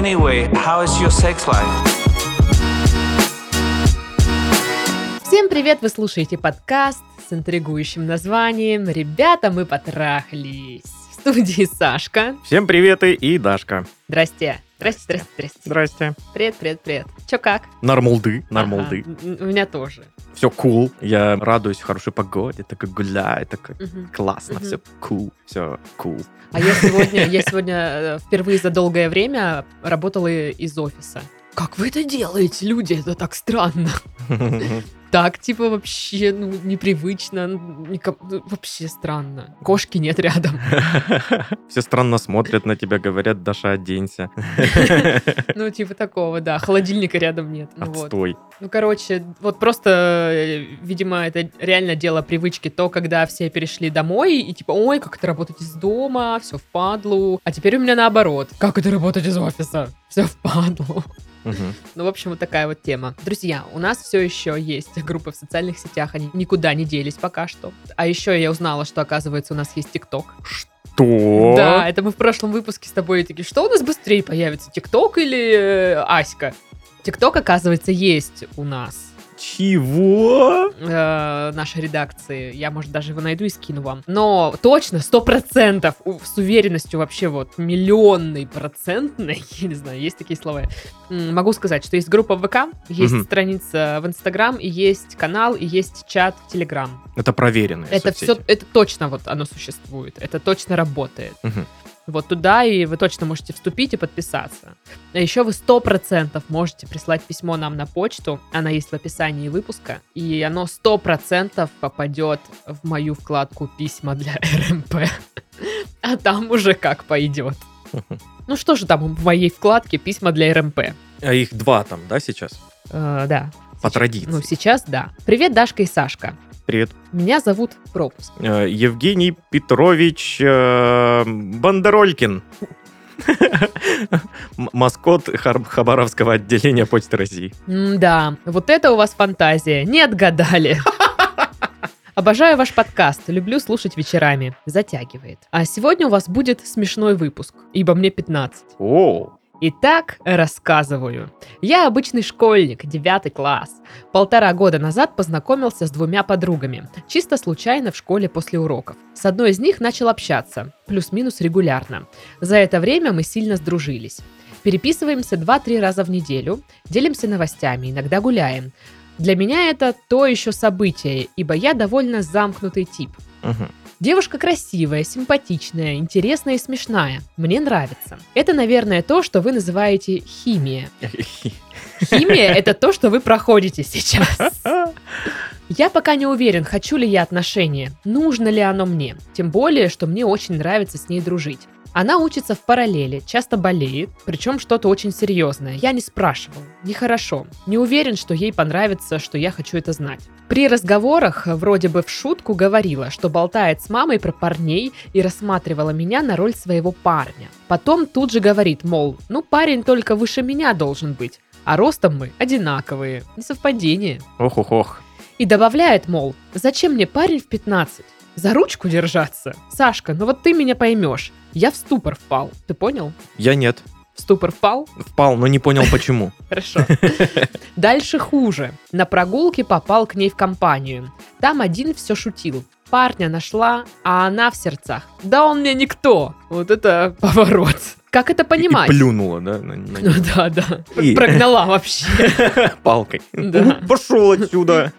Anyway, how is your sex life? Всем привет! Вы слушаете подкаст с интригующим названием «Ребята, мы потрахались». В студии Сашка. Всем привет и, Дашка. Здрасте. Здрасте, здрасте, здрасте. Здрасте. Привет, привет, привет. Чё как? Нормалды, нормалды. Ага, У меня тоже. Все cool. Я радуюсь хорошей погоде, так гуляю, так Мгм. классно, Мгм. все cool, все cool. А я сегодня, я сегодня э, впервые за долгое время работала из офиса. Как вы это делаете, люди? Это так странно. Так, типа, вообще, ну, непривычно. никак- ну, вообще странно. Кошки нет рядом. Все странно смотрят на тебя, говорят, Даша, оденься. Ну, типа такого, да. Холодильника рядом нет. Ну. Отстой. Ну, короче, вот просто, э, видимо, это реально дело привычки. То, когда все перешли домой, и типа, ой, как это работать из дома, все в падлу. А теперь у меня наоборот. Как это работать из офиса? Все в падлу. Ну, в общем, вот такая вот тема. Друзья, у нас все еще есть группы в социальных сетях, они никуда не делись пока что. А еще я узнала, что, оказывается, у нас есть ТикТок. Что? Да, это мы в прошлом выпуске с тобой такие, что у нас быстрее появится, ТикТок или э, Аська? ТикТок, оказывается, есть у нас. Чего? э, нашей редакции. Я, может, даже его найду и скину вам. Но точно, сто процентов, с уверенностью вообще вот миллионной процентной, я не знаю, есть такие слова, могу сказать, что есть группа в ВК, есть Мгм. страница в Инстаграм, и есть канал, и есть чат в Телеграм. Это проверенное. Это все, это точно вот оно существует, это точно работает. Мгм. Вот туда, и вы точно можете вступить и подписаться. А еще вы сто процентов можете прислать письмо нам на почту, она есть в описании выпуска, и оно сто процентов попадет в мою вкладку «Письма для РМП». А там уже как пойдет. Ну что же там в моей вкладке «Письма для РМП»? А их два там, да, сейчас? Э, да. По традиции. Ну, сейчас да. Привет, Дашка и Сашка. Привет. Меня зовут Пропуск. Э, Евгений Петрович э, Бандеролькин. Маскот Хабаровского отделения Почты России. Да, вот это у вас фантазия. Не отгадали. Обожаю ваш подкаст, люблю слушать вечерами. Затягивает. А сегодня у вас будет смешной выпуск, ибо мне 15. О, Итак, рассказываю. Я обычный школьник, 9 класс. Полтора года назад познакомился с двумя подругами. Чисто случайно в школе после уроков. С одной из них начал общаться, плюс-минус регулярно. За это время мы сильно сдружились. Переписываемся 2-3 раза в неделю, делимся новостями, иногда гуляем. Для меня это то еще событие, ибо я довольно замкнутый тип. Мгм. Девушка красивая, симпатичная, интересная и смешная. Мне нравится. Это, наверное, то, что вы называете химия. Химия — это то, что вы проходите сейчас. Я пока не уверен, хочу ли я отношения, нужно ли оно мне. Тем более, что мне очень нравится с ней дружить. Она учится в параллели, часто болеет, причем что-то очень серьезное. Я не спрашивал, нехорошо. Не уверен, что ей понравится, что я хочу это знать. При разговорах вроде бы в шутку говорила, что болтает с мамой про парней и рассматривала меня на роль своего парня. Потом тут же говорит, мол, ну парень только выше меня должен быть, а ростом мы одинаковые. Несовпадение. Ох-ох-ох. И добавляет, мол, зачем мне парень в 15? За ручку держаться? Сашка, ну вот ты меня поймешь. Я в ступор впал. Ты понял? Я нет. Ступор впал? Впал, но не понял почему. Хорошо. Дальше хуже. На прогулке попал к ней в компанию. Там один все шутил. Парня нашла, а она в сердцах. Да он мне никто. Вот это поворот. Как это И понимать? плюнула, да? на- на Ну да, да. И- Прогнала вообще. Палкой. Да. Пошел отсюда.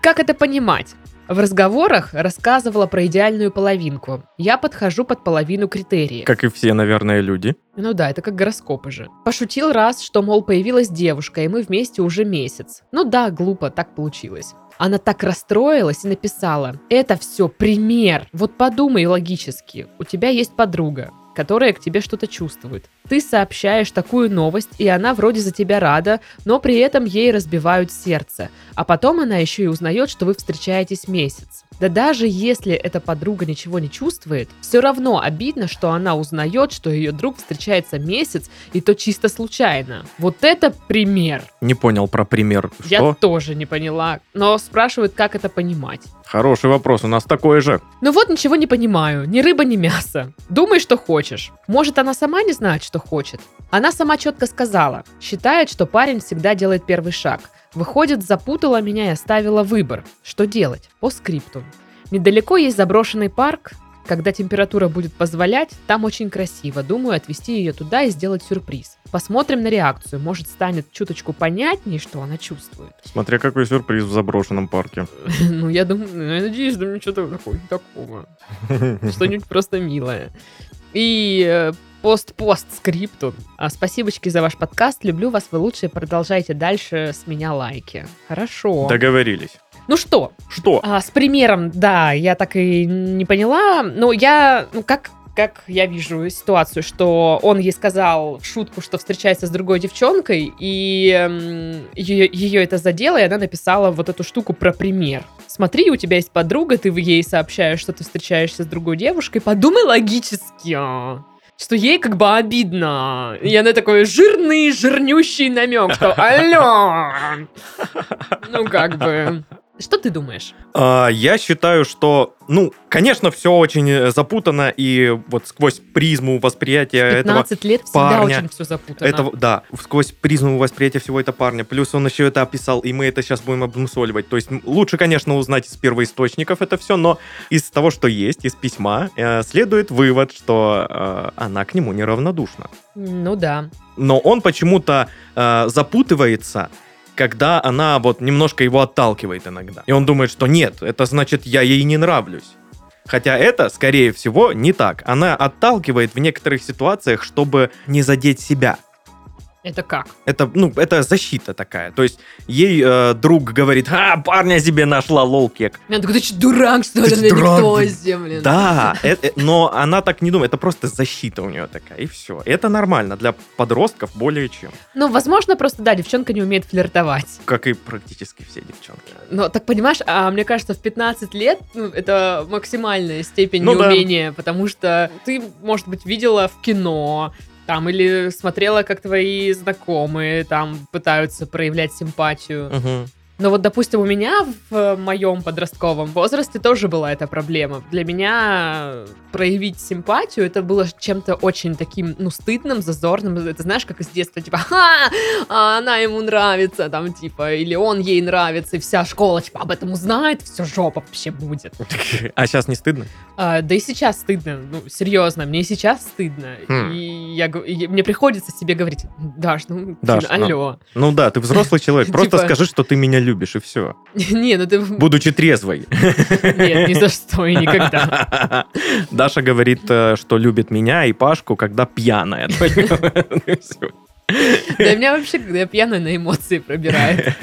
Как это понимать? В разговорах рассказывала про идеальную половинку. Я подхожу под половину критериев. Как и все, наверное, люди. Ну да, это как гороскопы же. Пошутил раз, что, мол, появилась девушка, и мы вместе уже месяц. Ну да, глупо, так получилось. Она так расстроилась и написала, это все пример. Вот подумай логически, у тебя есть подруга, которая к тебе что-то чувствует. Ты сообщаешь такую новость, и она вроде за тебя рада, но при этом ей разбивают сердце. А потом она еще и узнает, что вы встречаетесь месяц. Да даже если эта подруга ничего не чувствует, все равно обидно, что она узнает, что ее друг встречается месяц, и то чисто случайно. Вот это пример. Не понял про пример. Я Что? тоже не поняла. Но спрашивают, как это понимать. Хороший вопрос, у нас такой же. Ну вот ничего не понимаю, ни рыба, ни мясо. Думай, что хочешь. Может, она сама не знает, что хочет? Она сама четко сказала. Считает, что парень всегда делает первый шаг. Выходит, запутала меня и оставила выбор. Что делать? По скрипту. Недалеко есть заброшенный парк. Когда температура будет позволять, там очень красиво. Думаю, отвезти ее туда и сделать сюрприз. Посмотрим на реакцию. Может, станет чуточку понятнее, что она чувствует. Смотря какой сюрприз в заброшенном парке. Ну, я думаю, я надеюсь, что что-то такое, такого. Что-нибудь просто милое. И э, пост-пост скрипту. А, спасибочки за ваш подкаст. Люблю вас, вы лучшие. Продолжайте дальше. С меня лайки. Хорошо. Договорились. Ну что, Что? а, с примером, да, я так и не поняла. Но я, ну как, как я вижу ситуацию, что он ей сказал в шутку, что встречается с другой девчонкой, и ее, ее это задело, и она написала вот эту штуку про пример. Смотри, у тебя есть подруга, ты ей сообщаешь, что ты встречаешься с другой девушкой, подумай логически, а, что ей как бы обидно. И она такой жирный, жирнющий намек, что алло. Ну как бы... Что ты думаешь? А, я считаю, что, ну, конечно, все очень э, запутано, и вот сквозь призму восприятия этого 15 лет всегда парня, очень все запутано. Это, да, сквозь призму восприятия всего этого парня. Плюс он еще это описал, и мы это сейчас будем обмусоливать. То есть лучше, конечно, узнать из первоисточников это все, но из того, что есть, из письма, э, следует вывод, что э, она к нему неравнодушна. Ну да. Но он почему-то э, запутывается, когда она вот немножко его отталкивает иногда. И он думает, что нет, это значит, я ей не нравлюсь. Хотя это, скорее всего, не так. Она отталкивает в некоторых ситуациях, чтобы не задеть себя. Это как? Это, ну, это защита такая. То есть ей э, друг говорит, а, парня себе нашла, лол, кек. Я такой, ты что, дурак, что ли? Ты дурак, никто блин. Да, э- э, но она так не думает, это просто защита у нее такая, и все. Это нормально для подростков более чем. Ну, возможно, просто, да, девчонка не умеет флиртовать. Как и практически все девчонки. Но, так понимаешь, а мне кажется, в 15 лет ну, это максимальная степень Ну да. неумения, потому что ты, может быть, видела в кино, там, или смотрела, как твои знакомые там пытаются проявлять симпатию. Мгм. Но вот, допустим, у меня в моем подростковом возрасте тоже была эта проблема. Для меня проявить симпатию это было чем-то очень таким, ну, стыдным, зазорным. Это знаешь, как из детства, типа, ха, а она ему нравится, там, типа, или он ей нравится, и вся школа, типа, об этом узнает, все, жопа вообще будет. А сейчас не стыдно? А, да и сейчас стыдно, ну, серьезно, мне и сейчас стыдно. Хм. И, я, и мне приходится себе говорить, Даш, ну, Даш, алло. Ну да, ты взрослый человек, просто Типа- скажи, что ты меня любишь, и все. Не, ну ты... Будучи трезвой. Нет, ни за что и никогда. Даша говорит, э, что любит меня и Пашку, когда пьяная. Да меня вообще, когда я пьяная, на эмоции пробирает.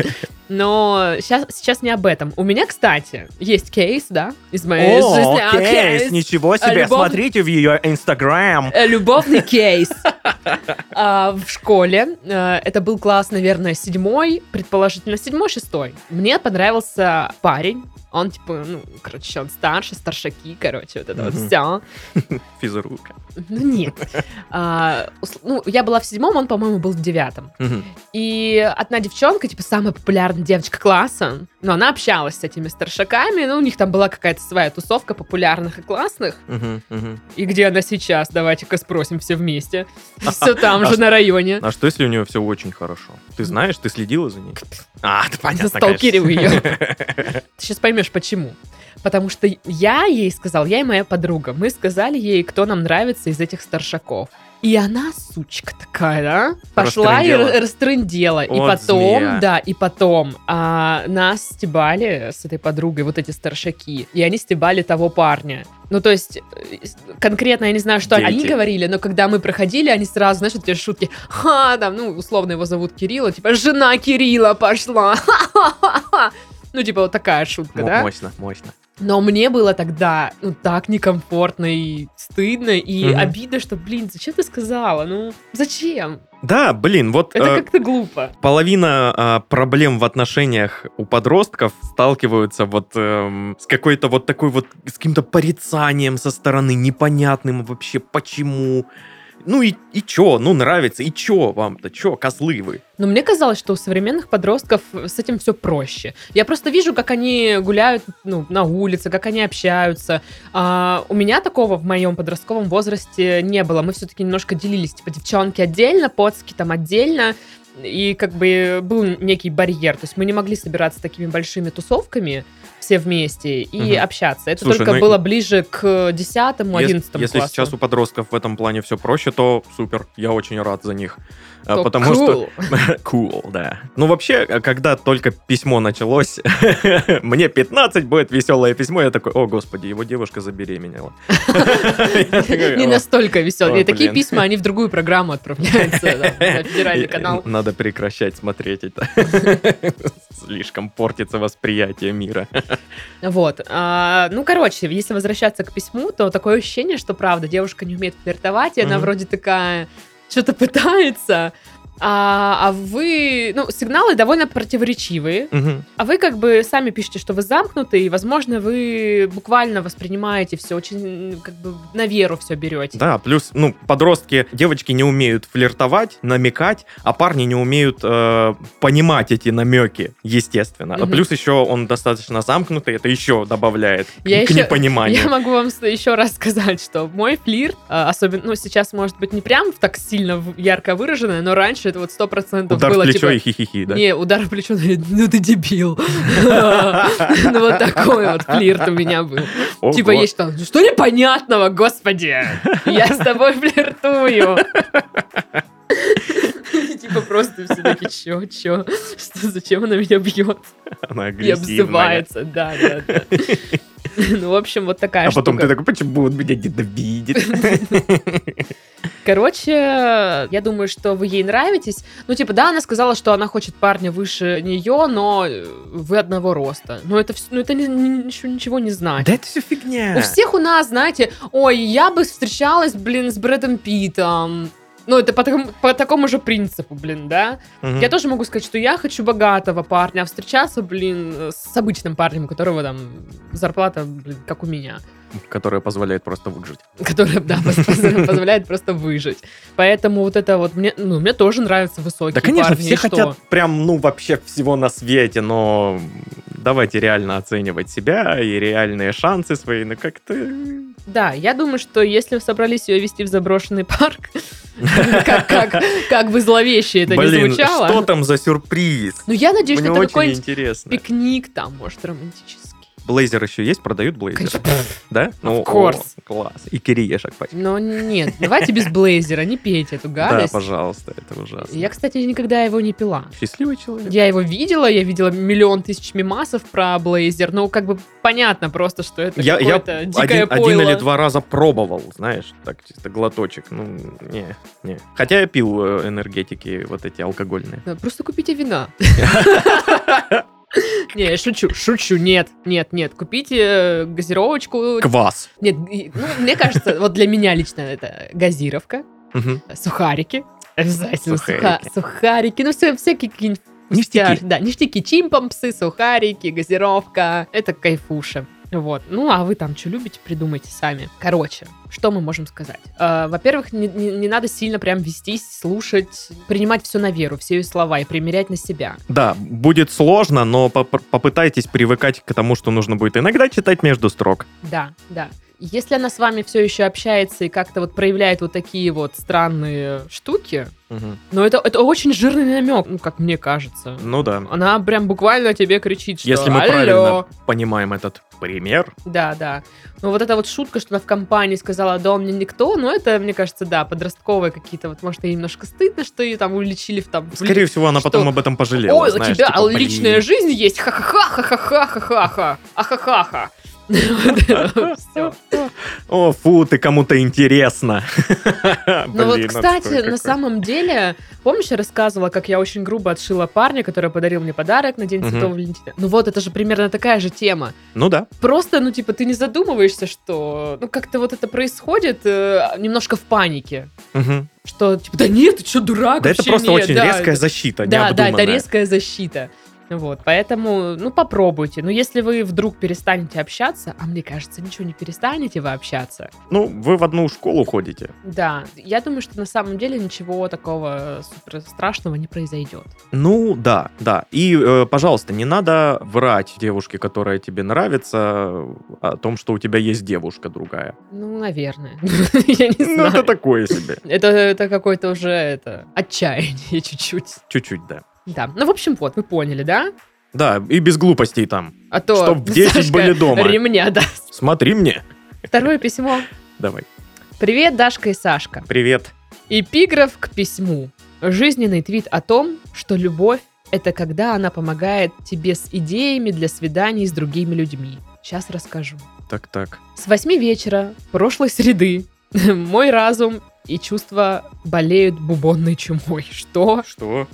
Но сейчас, сейчас не об этом. У меня, кстати, есть кейс, да, из моей жизни. А, кейс. ничего себе, любовь- смотрите в ее инстаграм. Э, Любовный кейс. А, В школе, э, это был класс, наверное, седьмой, предположительно, седьмой, шестой. Мне понравился парень. Он, типа, ну, короче, он старше, старшаки, короче, вот это вот все. Физрука. Ну, нет. А, Ну, я была в седьмом, он, по-моему, был в девятом. И одна девчонка, типа, самая популярная девочка класса, но она общалась с этими старшаками, ну, у них там была какая-то своя тусовка популярных и классных. Мгм, мгм. И где она сейчас? Давайте-ка спросим все вместе. Все там А же на районе. А что, если у нее все очень хорошо? Ты знаешь, ты следила за ней? А, ты понятно, Сталкерил конечно. ее. Ты сейчас поймешь, почему. Потому что я ей сказал, я и моя подруга, мы сказали ей, кто нам нравится из этих старшаков. И она, сучка такая, да, пошла и Растрындела. ра- растрындела. И потом, змея. да, и потом а, нас стебали с этой подругой, вот эти старшаки. И они стебали того парня. Ну, то есть, э, конкретно я не знаю, что они Дети. говорили, но когда мы проходили, они сразу, знаешь, вот эти шутки, ха, там, ну, условно его зовут Кирилл, типа, жена Кирилла пошла, ха-ха-ха-ха. Ну, типа, вот такая шутка, Мо- да? Мощно, мощно. Но мне было тогда, ну, так некомфортно и стыдно, и Мгм. обидно, что, блин, зачем ты сказала? Ну, зачем? Да, блин, вот Это э, как-то глупо. половина а, проблем в отношениях у подростков сталкиваются вот эм, с какой-то вот такой вот, с каким-то порицанием со стороны, непонятным вообще почему. Ну и, и чё, ну нравится, и чё вам-то, чё, козлы вы? Но мне казалось, что у современных подростков с этим все проще. Я просто вижу, как они гуляют ну, на улице, как они общаются. А, у меня такого в моем подростковом возрасте не было. Мы все-таки немножко делились. Типа девчонки отдельно, поцки там отдельно. И как бы был некий барьер. То есть мы не могли собираться такими большими тусовками все вместе и Мгм. общаться. Это Слушай, только ну было ближе к 10 Ес- 11 Если классу. сейчас у подростков в этом плане все проще, то супер, я очень рад за них. А, То Потому что... cool. Cool, да. Ну, вообще, а, когда только письмо началось, мне 15, будет веселое письмо, я такой, о, господи, его девушка забеременела. Не «О, настолько веселые. Такие письма, они в другую программу отправляются, на федеральный канал. Надо прекращать смотреть это. Слишком портится восприятие мира. Вот. а, ну, короче, если возвращаться к письму, то такое ощущение, что правда, девушка не умеет флиртовать, и она вроде такая что-то пытается, а, а вы, ну, сигналы довольно противоречивые, Мгм. а вы как бы сами пишете, что вы замкнуты, и, возможно, вы буквально воспринимаете все очень, как бы, на веру все берете. Да, плюс, ну, подростки, девочки не умеют флиртовать, намекать, а парни не умеют э, понимать эти намеки, естественно. А Мгм. Плюс еще он достаточно замкнутый, это еще добавляет Я к еще- непониманию. Я могу вам еще раз сказать, что мой флирт, а, особенно, ну, сейчас, может быть, не прям так сильно ярко выраженное, но раньше это вот сто процентов Удар было, в плечо типа, и хихихи, да? Не, удар в плечо, ну ты дебил. Ну вот такой вот флирт у меня был. Типа есть что, что непонятного, господи, я с тобой флиртую. Типа просто все таки чё, чё, что, зачем она меня бьет Она и обзывается, да, да, да. Ну, в общем, вот такая А потом штука. ты такой, почему он меня ненавидит? Короче, я думаю, что вы ей нравитесь. Ну, типа, да, она сказала, что она хочет парня выше нее, но вы одного роста. Но это, вс- ну, это не- ничего, ничего не значит. Да это все фигня. У всех у нас, знаете, ой, я бы встречалась, блин, с Брэдом Питтом. Ну, это по, такому- по такому же принципу, блин, да? Мгм. Я тоже могу сказать, что я хочу богатого парня, а встречаться, блин, с обычным парнем, у которого там зарплата, блин, как у меня. Которая позволяет просто выжить. которая, да, поз- поз- позволяет просто выжить. Поэтому вот это вот, мне, ну, мне тоже нравятся высокие Да, конечно, все хотят прям, ну, вообще всего на свете, но давайте реально оценивать себя и реальные шансы свои, ну, как-то... Да, я думаю, что если вы собрались ее вести в заброшенный парк, как, как, как бы зловеще это не звучало, что там за сюрприз? ну, я надеюсь, Мне что это какой-нибудь пикник там, может, романтический. Блейзер еще есть? Продают блейзер? Да? Ну, Of course. о, класс. И кириешек почти. Но нет, давайте без блейзера, не пейте эту Да, гадость. пожалуйста, это ужасно. Я, кстати, никогда его не пила. Счастливый человек. Я его видела, я видела миллион тысяч мемасов про Блейзер. Ну, как бы понятно просто, что это Я, я дикое один, пойло. один или два раза пробовал, знаешь, так чисто глоточек. Ну, не, не. Хотя я пил э, энергетики вот эти алкогольные. Да, Просто купите вина. Не, я шучу, шучу, нет, нет, нет, купите э, газировочку. Квас. Нет, ну, мне кажется, вот для меня лично это газировка, сухарики, обязательно суха- Сухарики. сухарики, ну все, всякие какие-нибудь Ништяки. Да, ништяки, чимпомпсы, сухарики, газировка, это кайфуша. Вот. Ну, а вы там что любите, придумайте сами. Короче, что мы можем сказать? Э, во-первых, не, не- не надо сильно прям вестись, слушать, принимать все на веру, все ее слова и примерять на себя. Да, будет сложно, но поп- попытайтесь привыкать к тому, что нужно будет иногда читать между строк. Да, да. Если она с вами все еще общается и как-то вот проявляет вот такие вот странные штуки, но это, это очень жирный намек, ну, как мне кажется. Ну да. Она прям буквально тебе кричит, что Если мы «Алло!» правильно понимаем этот пример, Да, да. Ну, вот эта вот шутка, что она в компании сказала, да, он мне никто, ну, это, мне кажется, да, подростковые какие-то, вот, может, ей немножко стыдно, что ее там уличили в там... в скорее всего, она что? потом об этом пожалела. Ой, знаешь, у тебя типа, блин. личная жизнь есть, ха-ха-ха, ха-ха-ха, ха-ха-ха, ахахаха. О, фу, ты кому-то интересно. Ну вот, кстати, на самом деле, помнишь, я рассказывала, как я очень грубо отшила парня, который подарил мне подарок на День. Святого Валентина? Ну вот, это же примерно такая же тема. Ну да. Просто, ну, типа, ты не задумываешься, что, ну, как-то вот это происходит э, немножко в панике. Что, типа, да нет, ты что, дурак? Да это просто очень резкая защита, Да, да, это резкая защита. Вот, поэтому, ну, попробуйте. Но если вы вдруг перестанете общаться, а мне кажется, ничего не перестанете вы общаться, Ну, вы в одну школу ходите. да, я думаю, что на самом деле ничего такого супер страшного не произойдет. Ну, да, да. И, э, пожалуйста, не надо врать девушке, которая тебе нравится, о том, что у тебя есть девушка другая. Ну, наверное. Я не Ну, это знаю. такое себе. Это, это какое-то уже это отчаяние чуть-чуть. Чуть-чуть, да. Да. Ну, в общем, вот, вы поняли, да? Да, и без глупостей там. А то Чтоб в 10 Сашка были дома. ремня даст. Смотри мне. Второе письмо. Давай. Привет, Дашка и Сашка. Привет. Эпиграф к письму. Жизненный твит о том, что любовь — это когда она помогает тебе с идеями для свиданий с другими людьми. Сейчас расскажу. Так-так. С восьми вечера прошлой среды мой разум и чувства болеют бубонной чумой. Что? Что?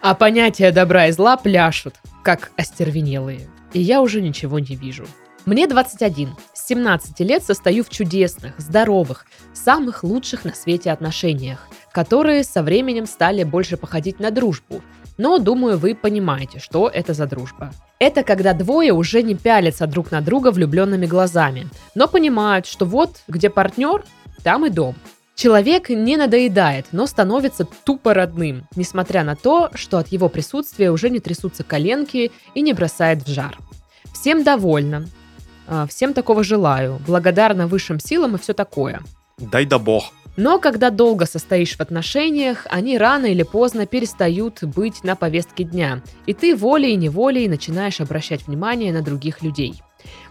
А понятия добра и зла пляшут, как остервенелые. И я уже ничего не вижу. Мне 21. С 17 лет состою в чудесных, здоровых, самых лучших на свете отношениях, которые со временем стали больше походить на дружбу. Но, думаю, вы понимаете, что это за дружба. Это когда двое уже не пялятся друг на друга влюбленными глазами, но понимают, что вот где партнер, там и дом. Человек не надоедает, но становится тупо родным, несмотря на то, что от его присутствия уже не трясутся коленки и не бросает в жар. Всем довольна, а, всем такого желаю, благодарна высшим силам и все такое. Дай да бог. Но когда долго состоишь в отношениях, они рано или поздно перестают быть на повестке дня, и ты волей-неволей начинаешь обращать внимание на других людей.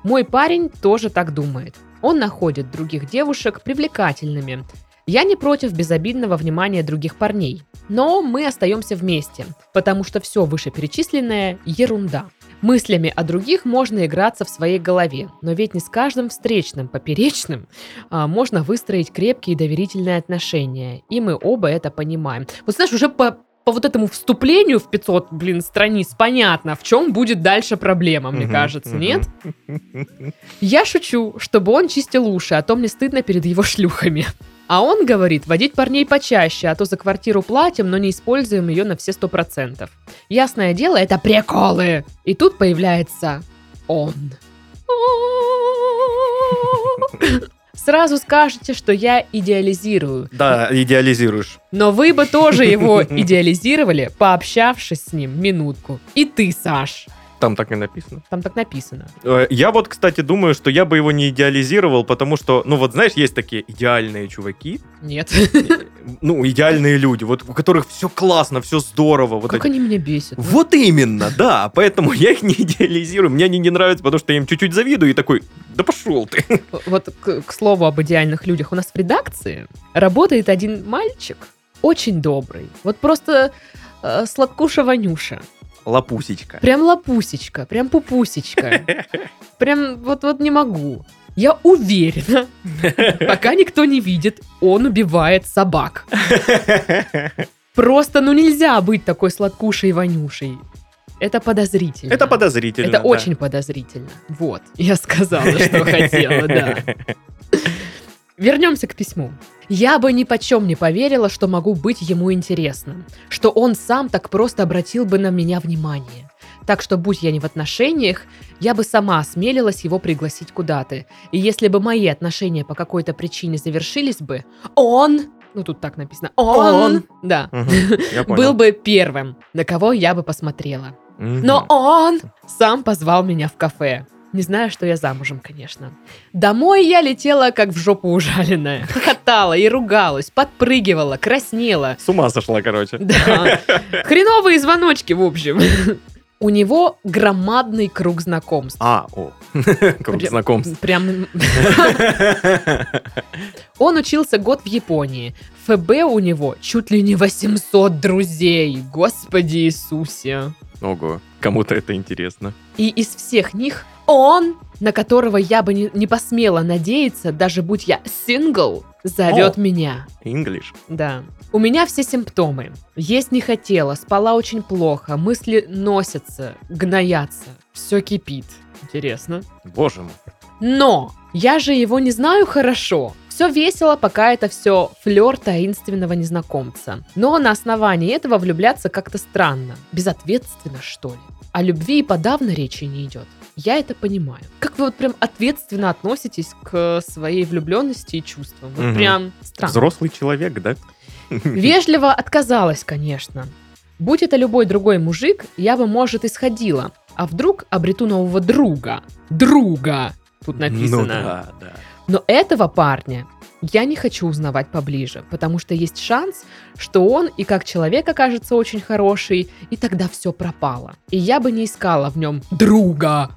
Мой парень тоже так думает. Он находит других девушек привлекательными. Я не против безобидного внимания других парней, но мы остаемся вместе, потому что все вышеперечисленное – ерунда. Мыслями о других можно играться в своей голове, но ведь не с каждым встречным, поперечным а, можно выстроить крепкие доверительные отношения. И мы оба это понимаем. Вот знаешь, уже по, по вот этому вступлению в 500, блин, страниц понятно, в чем будет дальше проблема, мне кажется, нет? Я шучу, чтобы он чистил уши, а то мне стыдно перед его шлюхами. А он говорит, водить парней почаще, а то за квартиру платим, но не используем ее на все сто процентов. Ясное дело, это приколы. И тут появляется он. Сразу скажете, что я идеализирую. Да, идеализируешь. Но вы бы тоже его идеализировали, пообщавшись с ним минутку. И ты, Саш. Там так и написано. Там так написано. Э, Я вот, кстати, думаю, что я бы его не идеализировал, потому что, ну вот знаешь, есть такие идеальные чуваки, Нет. ну, идеальные люди, вот у которых все классно, все здорово. Вот Как эти- они меня бесят. Вот именно, да, поэтому я их не идеализирую, мне они не нравятся, потому что я им чуть-чуть завидую и такой, да пошел ты. Вот к, к слову об идеальных людях. У нас в редакции работает один мальчик, очень добрый. Вот просто э, сладкуша-вонюша. Лапусечка. Прям лапусечка, прям пупусечка. Прям вот-вот не могу. Я уверена, пока никто не видит, он убивает собак. Просто, ну нельзя быть такой сладкушей и вонюшей. Это подозрительно. Это подозрительно. Это да. очень подозрительно. Вот, я сказала, что хотела, да. Вернемся к письму. Я бы ни почем не поверила, что могу быть ему интересным, что он сам так просто обратил бы на меня внимание. Так что, будь я не в отношениях, я бы сама осмелилась его пригласить куда-то. И если бы мои отношения по какой-то причине завершились бы, он, ну тут так написано, он, Он. да, понял. был бы первым, на кого я бы посмотрела. Мгм. Но он сам позвал меня в кафе. Не знаю, что я замужем, конечно. Домой я летела, как в жопу ужаленная. Хохотала и ругалась, подпрыгивала, краснела. С ума сошла, короче. Да. Хреновые звоночки, в общем. У него громадный круг знакомств. А, о, круг Прям- знакомств. Прям... Он учился год в Японии. ФБ у него чуть ли не 800 друзей. Господи Иисусе. Ого, кому-то это интересно. И из всех них он, на которого я бы не, не посмела надеяться, даже будь я сингл, зовет О. меня. English. Да. У меня все симптомы. Есть не хотела, спала очень плохо, мысли носятся, гноятся, все кипит. Интересно. Боже мой. Но я же его не знаю хорошо. Все весело, пока это все флер таинственного незнакомца. Но на основании этого влюбляться как-то странно. Безответственно, что ли. О любви и подавно речи не идет. Я это понимаю. Как вы вот прям ответственно относитесь к своей влюбленности и чувствам? Вот Мгм. прям странно. Взрослый человек, да? Вежливо отказалась, конечно. Будь это любой другой мужик, я бы, может, исходила. А вдруг обрету нового друга? Друга! Тут написано. Ну да, да. Но этого парня я не хочу узнавать поближе, потому что есть шанс, что он и как человек окажется очень хороший, и тогда все пропало. И я бы не искала в нем друга.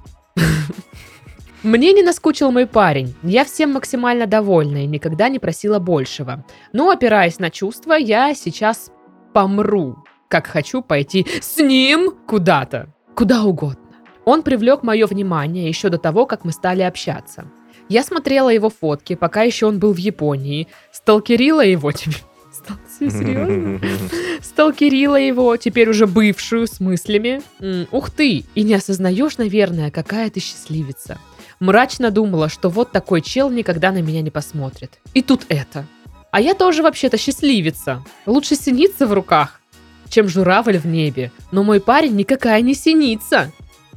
Мне не наскучил мой парень. Я всем максимально довольна и никогда не просила большего. Но, опираясь на чувства, я сейчас помру, как хочу пойти с ним куда-то. Куда угодно. Он привлек мое внимание еще до того, как мы стали общаться. Я смотрела его фотки, пока еще он был в Японии, сталкерила его тебе. Стал- Серьезно? Сталкерила его, теперь уже бывшую, с мыслями. Ух ты! И не осознаешь, наверное, какая ты счастливица. Мрачно думала, что вот такой чел никогда на меня не посмотрит. И тут это. А я тоже вообще-то счастливица. Лучше синица в руках, чем журавль в небе. Но мой парень никакая не синица.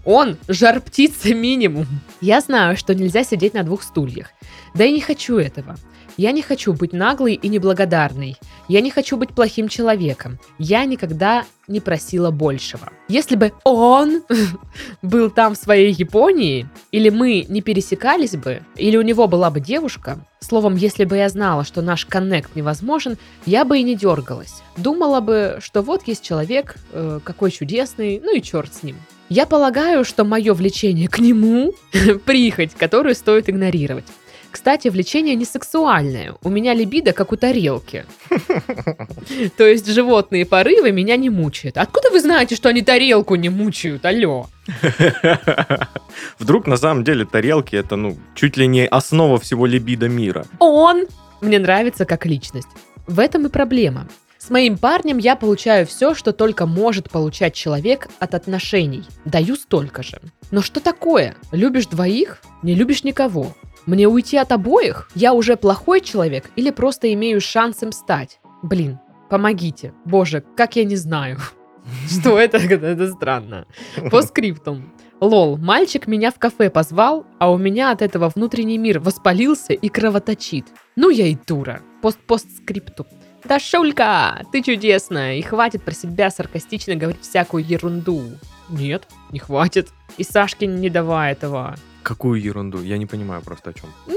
Он жар-птица минимум. Я знаю, что нельзя сидеть на двух стульях. Да и не хочу этого. Я не хочу быть наглой и неблагодарной. Я не хочу быть плохим человеком. Я никогда не просила большего. Если бы он был там в своей Японии, или мы не пересекались бы, или у него была бы девушка, словом, если бы я знала, что наш коннект невозможен, я бы и не дергалась. Думала бы, что вот есть человек, э, какой чудесный, ну и черт с ним. Я полагаю, что мое влечение к нему – прихоть, которую стоит игнорировать. Кстати, влечение не сексуальное. У меня либидо, как у тарелки. То есть животные порывы меня не мучают. Откуда вы знаете, что они тарелку не мучают? Алло. Вдруг на самом деле тарелки это, ну, чуть ли не основа всего либидо мира. Он мне нравится как личность. В этом и проблема. С моим парнем я получаю все, что только может получать человек от отношений. Даю столько же. Но что такое? Любишь двоих? Не любишь никого. Мне уйти от обоих? Я уже плохой человек или просто имею шанс им стать? Блин, помогите. Боже, как я не знаю. Что это? Это странно. По скриптум. Лол, мальчик меня в кафе позвал, а у меня от этого внутренний мир воспалился и кровоточит. Ну я и дура. Пост-постскриптум. Да, Шулька, ты чудесная, и хватит про себя саркастично говорить всякую ерунду. Нет, не хватит. И Сашке не давай этого. Какую ерунду? Я не понимаю просто о чем. М,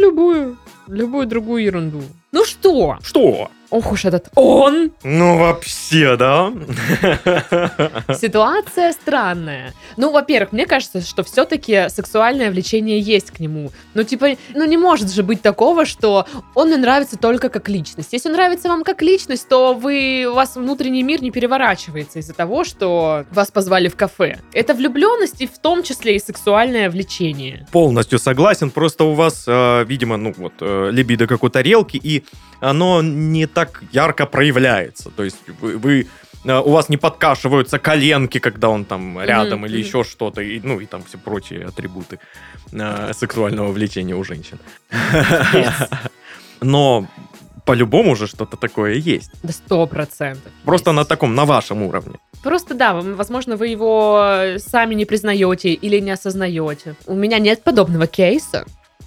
Любую, любую другую ерунду. Ну что? Что? Ох уж этот он! Ну вообще, да? Ситуация странная. Ну, во-первых, мне кажется, что все-таки сексуальное влечение есть к нему. Ну, типа, ну не может же быть такого, что он мне нравится только как личность. Если он нравится вам как личность, то вы, у вас внутренний мир не переворачивается из-за того, что вас позвали в кафе. Это влюбленность и в том числе и сексуальное влечение. Полностью согласен, просто у вас, э, видимо, ну вот, э, либидо как у тарелки, и оно не так ярко проявляется. То есть вы, вы, э, у вас не подкашиваются коленки, когда он там рядом, или мгм. еще что-то, и, ну и там все прочие атрибуты э, сексуального влечения у женщин. Но по-любому же что-то такое есть. Да сто процентов. Просто есть. на таком, на вашем уровне. Просто да, возможно, вы его сами не признаете или не осознаете. У меня нет подобного кейса.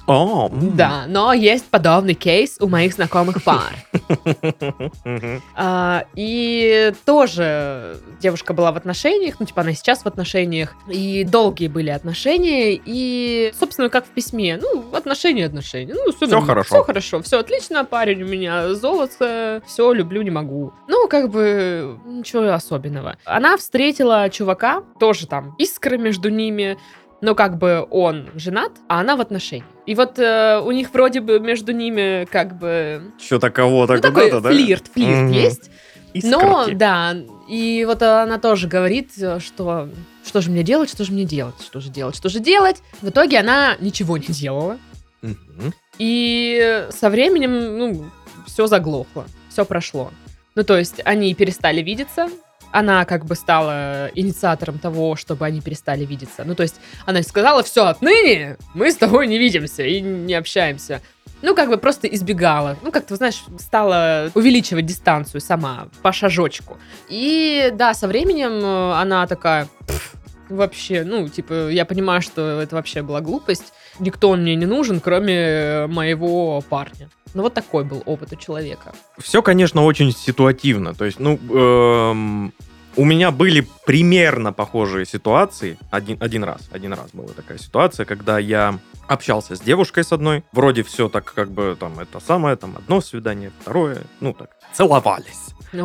О, м. Да, но есть подобный кейс у моих знакомых пар. А, и тоже девушка была в отношениях, ну, типа, она сейчас в отношениях, и долгие были отношения, и, собственно, как в письме, ну, отношения, отношения, ну, Всё хорошо. Все хорошо, все отлично, парень у меня золото, все, люблю, не могу. Ну, как бы, ничего особенного. Она встретила чувака, тоже там искры между ними, но как бы он женат, а она в отношениях. И вот э, у них вроде бы между ними как бы Что-то кого-то ну, такой куда-то, да? флирт, флирт Мгм. есть. Но, Искорки. да, и вот она тоже говорит, э, что что же мне делать, что же мне делать, что же делать, что же делать. В итоге она ничего не делала. Мгм. И со временем, ну, все заглохло, все прошло. Ну, то есть они перестали видеться, она как бы стала инициатором того, чтобы они перестали видеться. Ну, то есть она сказала, все, отныне мы с тобой не видимся и не общаемся. Ну, как бы просто избегала. Ну, как-то, знаешь, стала увеличивать дистанцию сама по шажочку. И да, со временем э, она такая, «Пф, вообще, ну, типа, я понимаю, что это вообще была глупость. Никто мне не нужен, кроме моего парня. Ну, вот такой был опыт у человека. Все, конечно, очень ситуативно. То есть, ну, эм, у меня были примерно похожие ситуации. Один, один раз, один раз была такая ситуация, когда я общался с девушкой с одной. Вроде все так, как бы, там, это самое, там, одно свидание, второе, ну, так, целовались.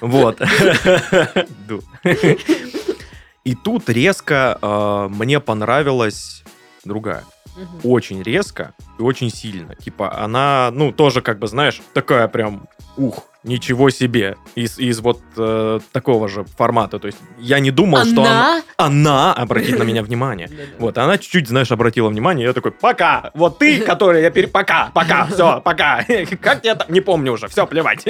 Вот. И тут резко э, мне понравилась другая. Мгм. Очень резко и очень сильно. Типа она, ну, тоже как бы, знаешь, такая прям, ух, ничего себе. Из, из вот э, такого же формата. То есть я не думал, что она... Она? Она обратит на меня внимание. Вот, она чуть-чуть, знаешь, обратила внимание, я такой, пока, вот ты, который я. Пока, пока, все, пока. Как я там, не помню уже, все, плевать.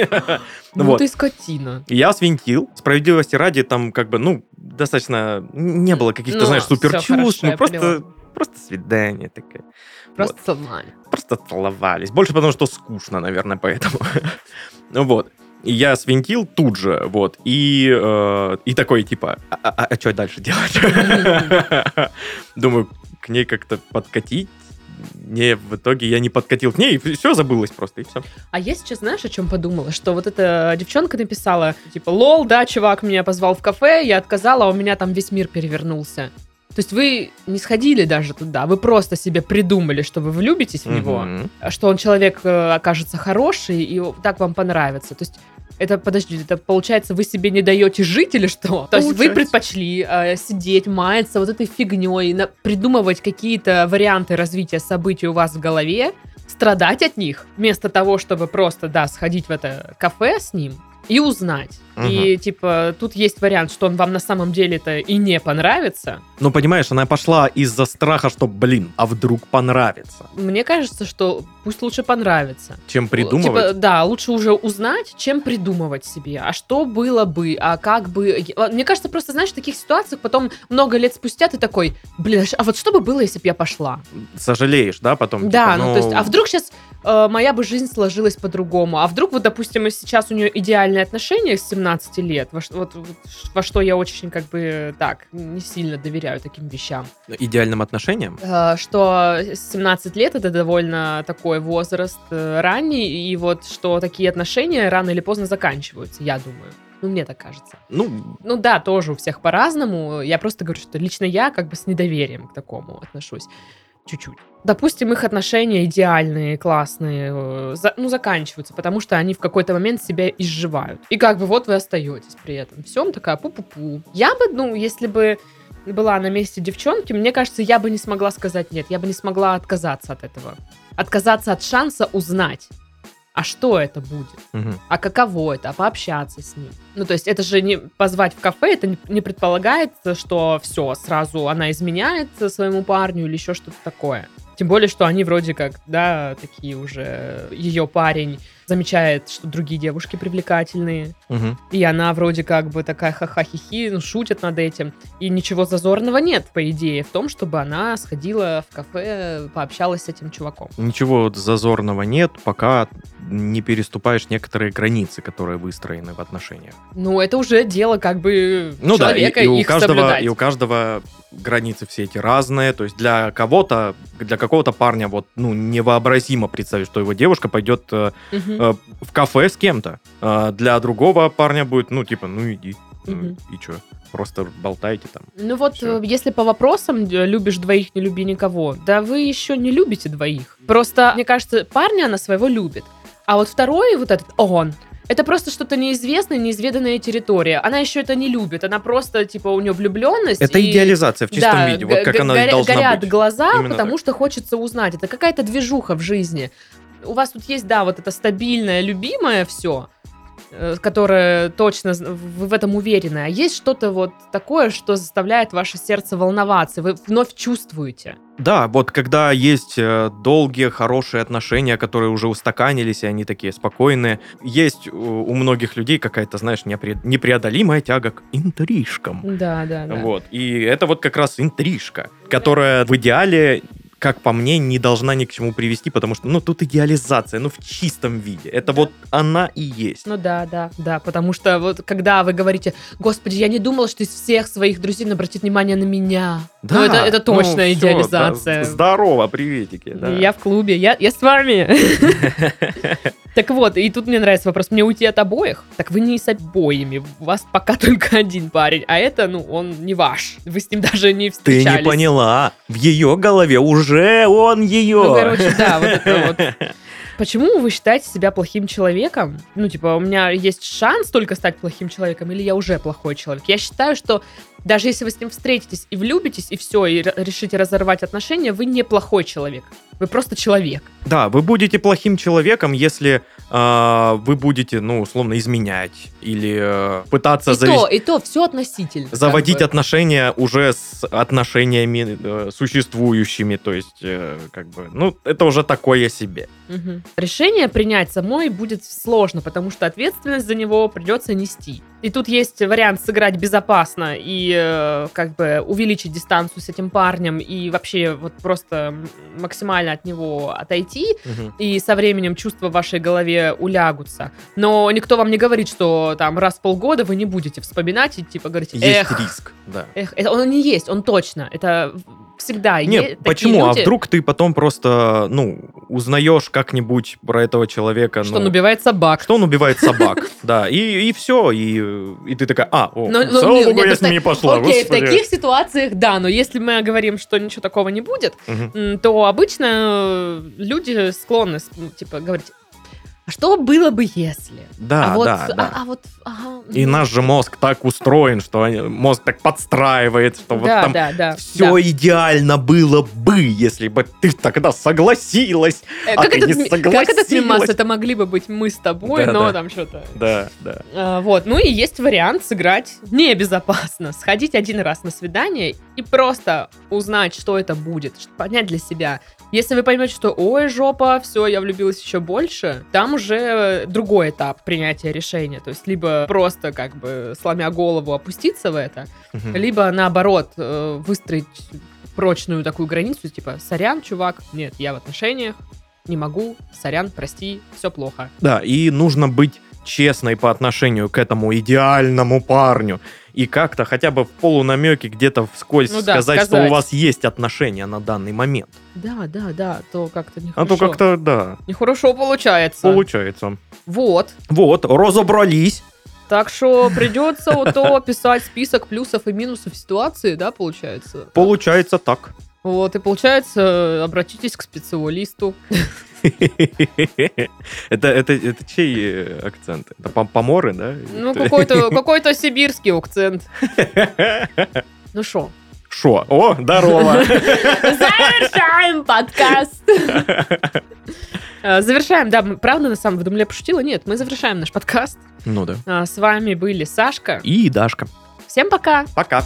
Ну Вот. ты скотина. Я свинтил. Справедливости ради, там как бы, ну, достаточно не было каких-то, Ну, знаешь, супер чувств. Ну, просто. Просто свидание такое. Просто целовали. Просто целовались. Больше потому, что скучно, наверное, поэтому. Ну вот. И я свинтил тут же, вот, и, э, и такой, типа, а, что дальше делать? Думаю, к ней как-то подкатить. Не, в итоге я не подкатил к ней, и все забылось просто, и все. А я сейчас, знаешь, о чем подумала? Что вот эта девчонка написала, типа, лол, да, чувак меня позвал в кафе, я отказала, а у меня там весь мир перевернулся. То есть вы не сходили даже туда, вы просто себе придумали, что вы влюбитесь в него, что он человек э, окажется хороший и так вам понравится. То есть это, подожди, это получается, вы себе не даете жить или что? То есть вы Получается. предпочли э, сидеть, маяться вот этой фигней, на- придумывать какие-то варианты развития событий у вас в голове, страдать от них, вместо того, чтобы просто, да, сходить в это кафе с ним и узнать. И, типа, тут есть вариант, что он вам на самом деле-то и не понравится. Ну, понимаешь, она пошла из-за страха, что, блин, а вдруг понравится, Мне кажется, что пусть лучше понравится. чем придумывать. Типа, да, лучше уже узнать, чем придумывать себе. А что было бы, а как бы... Мне кажется, просто, знаешь, в таких ситуациях потом много лет спустя ты такой, блин, а вот что бы было, если бы я пошла? Сожалеешь, да, потом? Да, типа, ну, то есть, а вдруг сейчас моя бы жизнь сложилась по-другому? А вдруг, вот, допустим, сейчас у нее идеальные отношения с 17 лет, во, вот, вот во что я очень, как бы, так, не сильно доверяю таким вещам. Идеальным отношениям? Э, что 17 лет это довольно такой возраст э, ранний, и вот что такие отношения рано или поздно заканчиваются, я думаю. Ну, мне так кажется. Ну, Ну да, тоже у всех по-разному. Я просто говорю, что лично я как бы с недоверием к такому отношусь. Чуть-чуть. Допустим, их отношения идеальные, классные, э, за- ну, заканчиваются, потому что они в какой-то момент себя изживают. И как бы вот вы остаетесь при этом. Всем такая пу-пу-пу. Я бы, ну, если бы была на месте девчонки, мне кажется, я бы не смогла сказать нет. Я бы не смогла отказаться от этого. Отказаться от шанса узнать, а что это будет мгм. а каково это, а пообщаться с ним. Ну, то есть это же не позвать в кафе, это не, не предполагает, что все, сразу она изменяет своему парню или еще что-то такое. Тем более, что они вроде как, да, такие уже, ее парень замечает, что другие девушки привлекательные, Мгм. и она вроде как бы такая ха-ха-хи-хи, ну, шутит над этим. И ничего зазорного нет, по идее, в том, чтобы она сходила в кафе, пообщалась с этим чуваком. Ничего зазорного нет, пока не переступаешь некоторые границы, которые выстроены в отношениях. Ну, это уже дело как бы Ну да, и, человека и у их каждого, соблюдать. и у каждого границы все эти разные. То есть для кого-то, для какого-то парня вот, ну, невообразимо представить, что его девушка пойдет Мгм. Э, в кафе с кем-то. А для другого парня будет, ну, типа, ну, иди. Ну, и что? Просто болтайте там. Ну вот, Всё. э, если по вопросам э, любишь двоих, не люби никого, да вы еще не любите двоих. Просто, мне кажется, парня она своего любит. А вот второй, вот этот, он, это просто что-то неизвестное, неизведанная территория. Она еще это не любит. Она просто, типа, у нее влюбленность. Это и- идеализация в чистом Да, виде, вот как она горя- должна горят быть. глаза, Именно потому так. что хочется узнать. Это какая-то движуха в жизни. У вас тут есть, да, вот это стабильное, любимое все. э, которое точно вы в этом уверены, а есть что-то вот такое, что заставляет ваше сердце волноваться, вы вновь чувствуете. Да, вот когда есть э, долгие, хорошие отношения, которые уже устаканились, и они такие спокойные, есть у, многих людей какая-то, знаешь, непре- непреодолимая тяга к интрижкам. Да, да, да. Вот. И это вот как раз интрижка, которая в идеале как по мне, не должна ни к чему привести, потому что, ну, тут идеализация, ну, в чистом виде. Это Да. вот она и есть. Ну да, да, да, потому что вот когда вы говорите, господи, я не думала, что из всех своих друзей обратит внимание на меня. ну это, это ну, точная всё, идеализация. да, здорово, приветики. да. Я в клубе, я, я с вами. Так вот, и тут мне нравится вопрос, мне уйти от обоих? Так вы не с обоими, у вас пока только один парень, а это, ну, он не ваш. Вы с ним даже не Ты встречались. не поняла. В ее голове уже он ее. Ну, короче, да, вот это вот. Почему вы считаете себя плохим человеком? Ну, типа, у меня есть шанс только стать плохим человеком, или я уже плохой человек? Я считаю, что даже если вы с ним встретитесь и влюбитесь, и все, и решите разорвать отношения, вы не плохой человек. Вы просто человек. Да, вы будете плохим человеком, если э, вы будете, ну, условно, изменять или э, пытаться и завести- то, и то, все относительно. как заводить бы. отношения уже с отношениями э, существующими, то есть, э, как бы, ну, это уже такое себе. Мгм. Решение принять самой будет сложно, потому что ответственность за него придется нести. И тут есть вариант сыграть безопасно и э, как бы увеличить дистанцию с этим парнем и вообще вот просто максимально от него отойти, и со временем чувства в вашей голове улягутся. Но никто вам не говорит, что там раз в полгода вы не будете вспоминать и типа говорить, Есть эх, риск, да. эх, это он не есть, он точно, это всегда Не, е- такие почему? люди, А вдруг ты потом просто, ну, узнаешь как-нибудь про этого человека, что ну, он убивает собак. что он убивает собак, да, и, и все, и, и ты такая, а, о, слава нет, богу, нет, я с ним не пошла, Окей, в таких ситуациях да, но если мы говорим, что ничего такого не будет, то обычно люди склонны ну, типа говорить, а что было бы если? Да, а вот, да, да. А, а вот, ага, И м, наш же мозг так устроен, что мозг так подстраивает, что вот да, там да, да, все да. идеально было бы, если бы ты тогда согласилась. Э, а Как ты этот, не ми- как этот согласилась. мимас, это могли бы быть мы с тобой, Да, но да. там что-то. Да, да. А, Вот, ну и есть вариант сыграть небезопасно, сходить один раз на свидание и просто узнать, что это будет, понять для себя. Если вы поймете, что ой, жопа, все, я влюбилась еще больше, там уже другой этап принятия решения. То есть либо просто как бы сломя голову опуститься в это, Мгм. либо наоборот э, выстроить прочную такую границу, типа, сорян, чувак, нет, я в отношениях, не могу, сорян, прости, все плохо. Да, и нужно быть честной по отношению к этому идеальному парню. И как-то хотя бы в полунамеке где-то вскользь Ну да, сказать, что сказать. у вас есть отношения на данный момент. Да, да, да, то как-то А нехорошо. то как-то, да, Нехорошо получается. получается. Вот. Вот, разобрались. Так что придется то писать список плюсов и минусов ситуации, да, получается? Получается так. Вот, и получается, обратитесь к специалисту. Это, это, это чей э, акцент? Это пом- поморы, да? Ну, какой-то какой сибирский акцент. Ну что, Шо? О, здорово! завершаем подкаст. Э, Завершаем, да, правда, на самом деле, я пошутила? Нет, мы завершаем наш подкаст. Ну да. А, С вами были Сашка. И Дашка. Всем пока! Пока.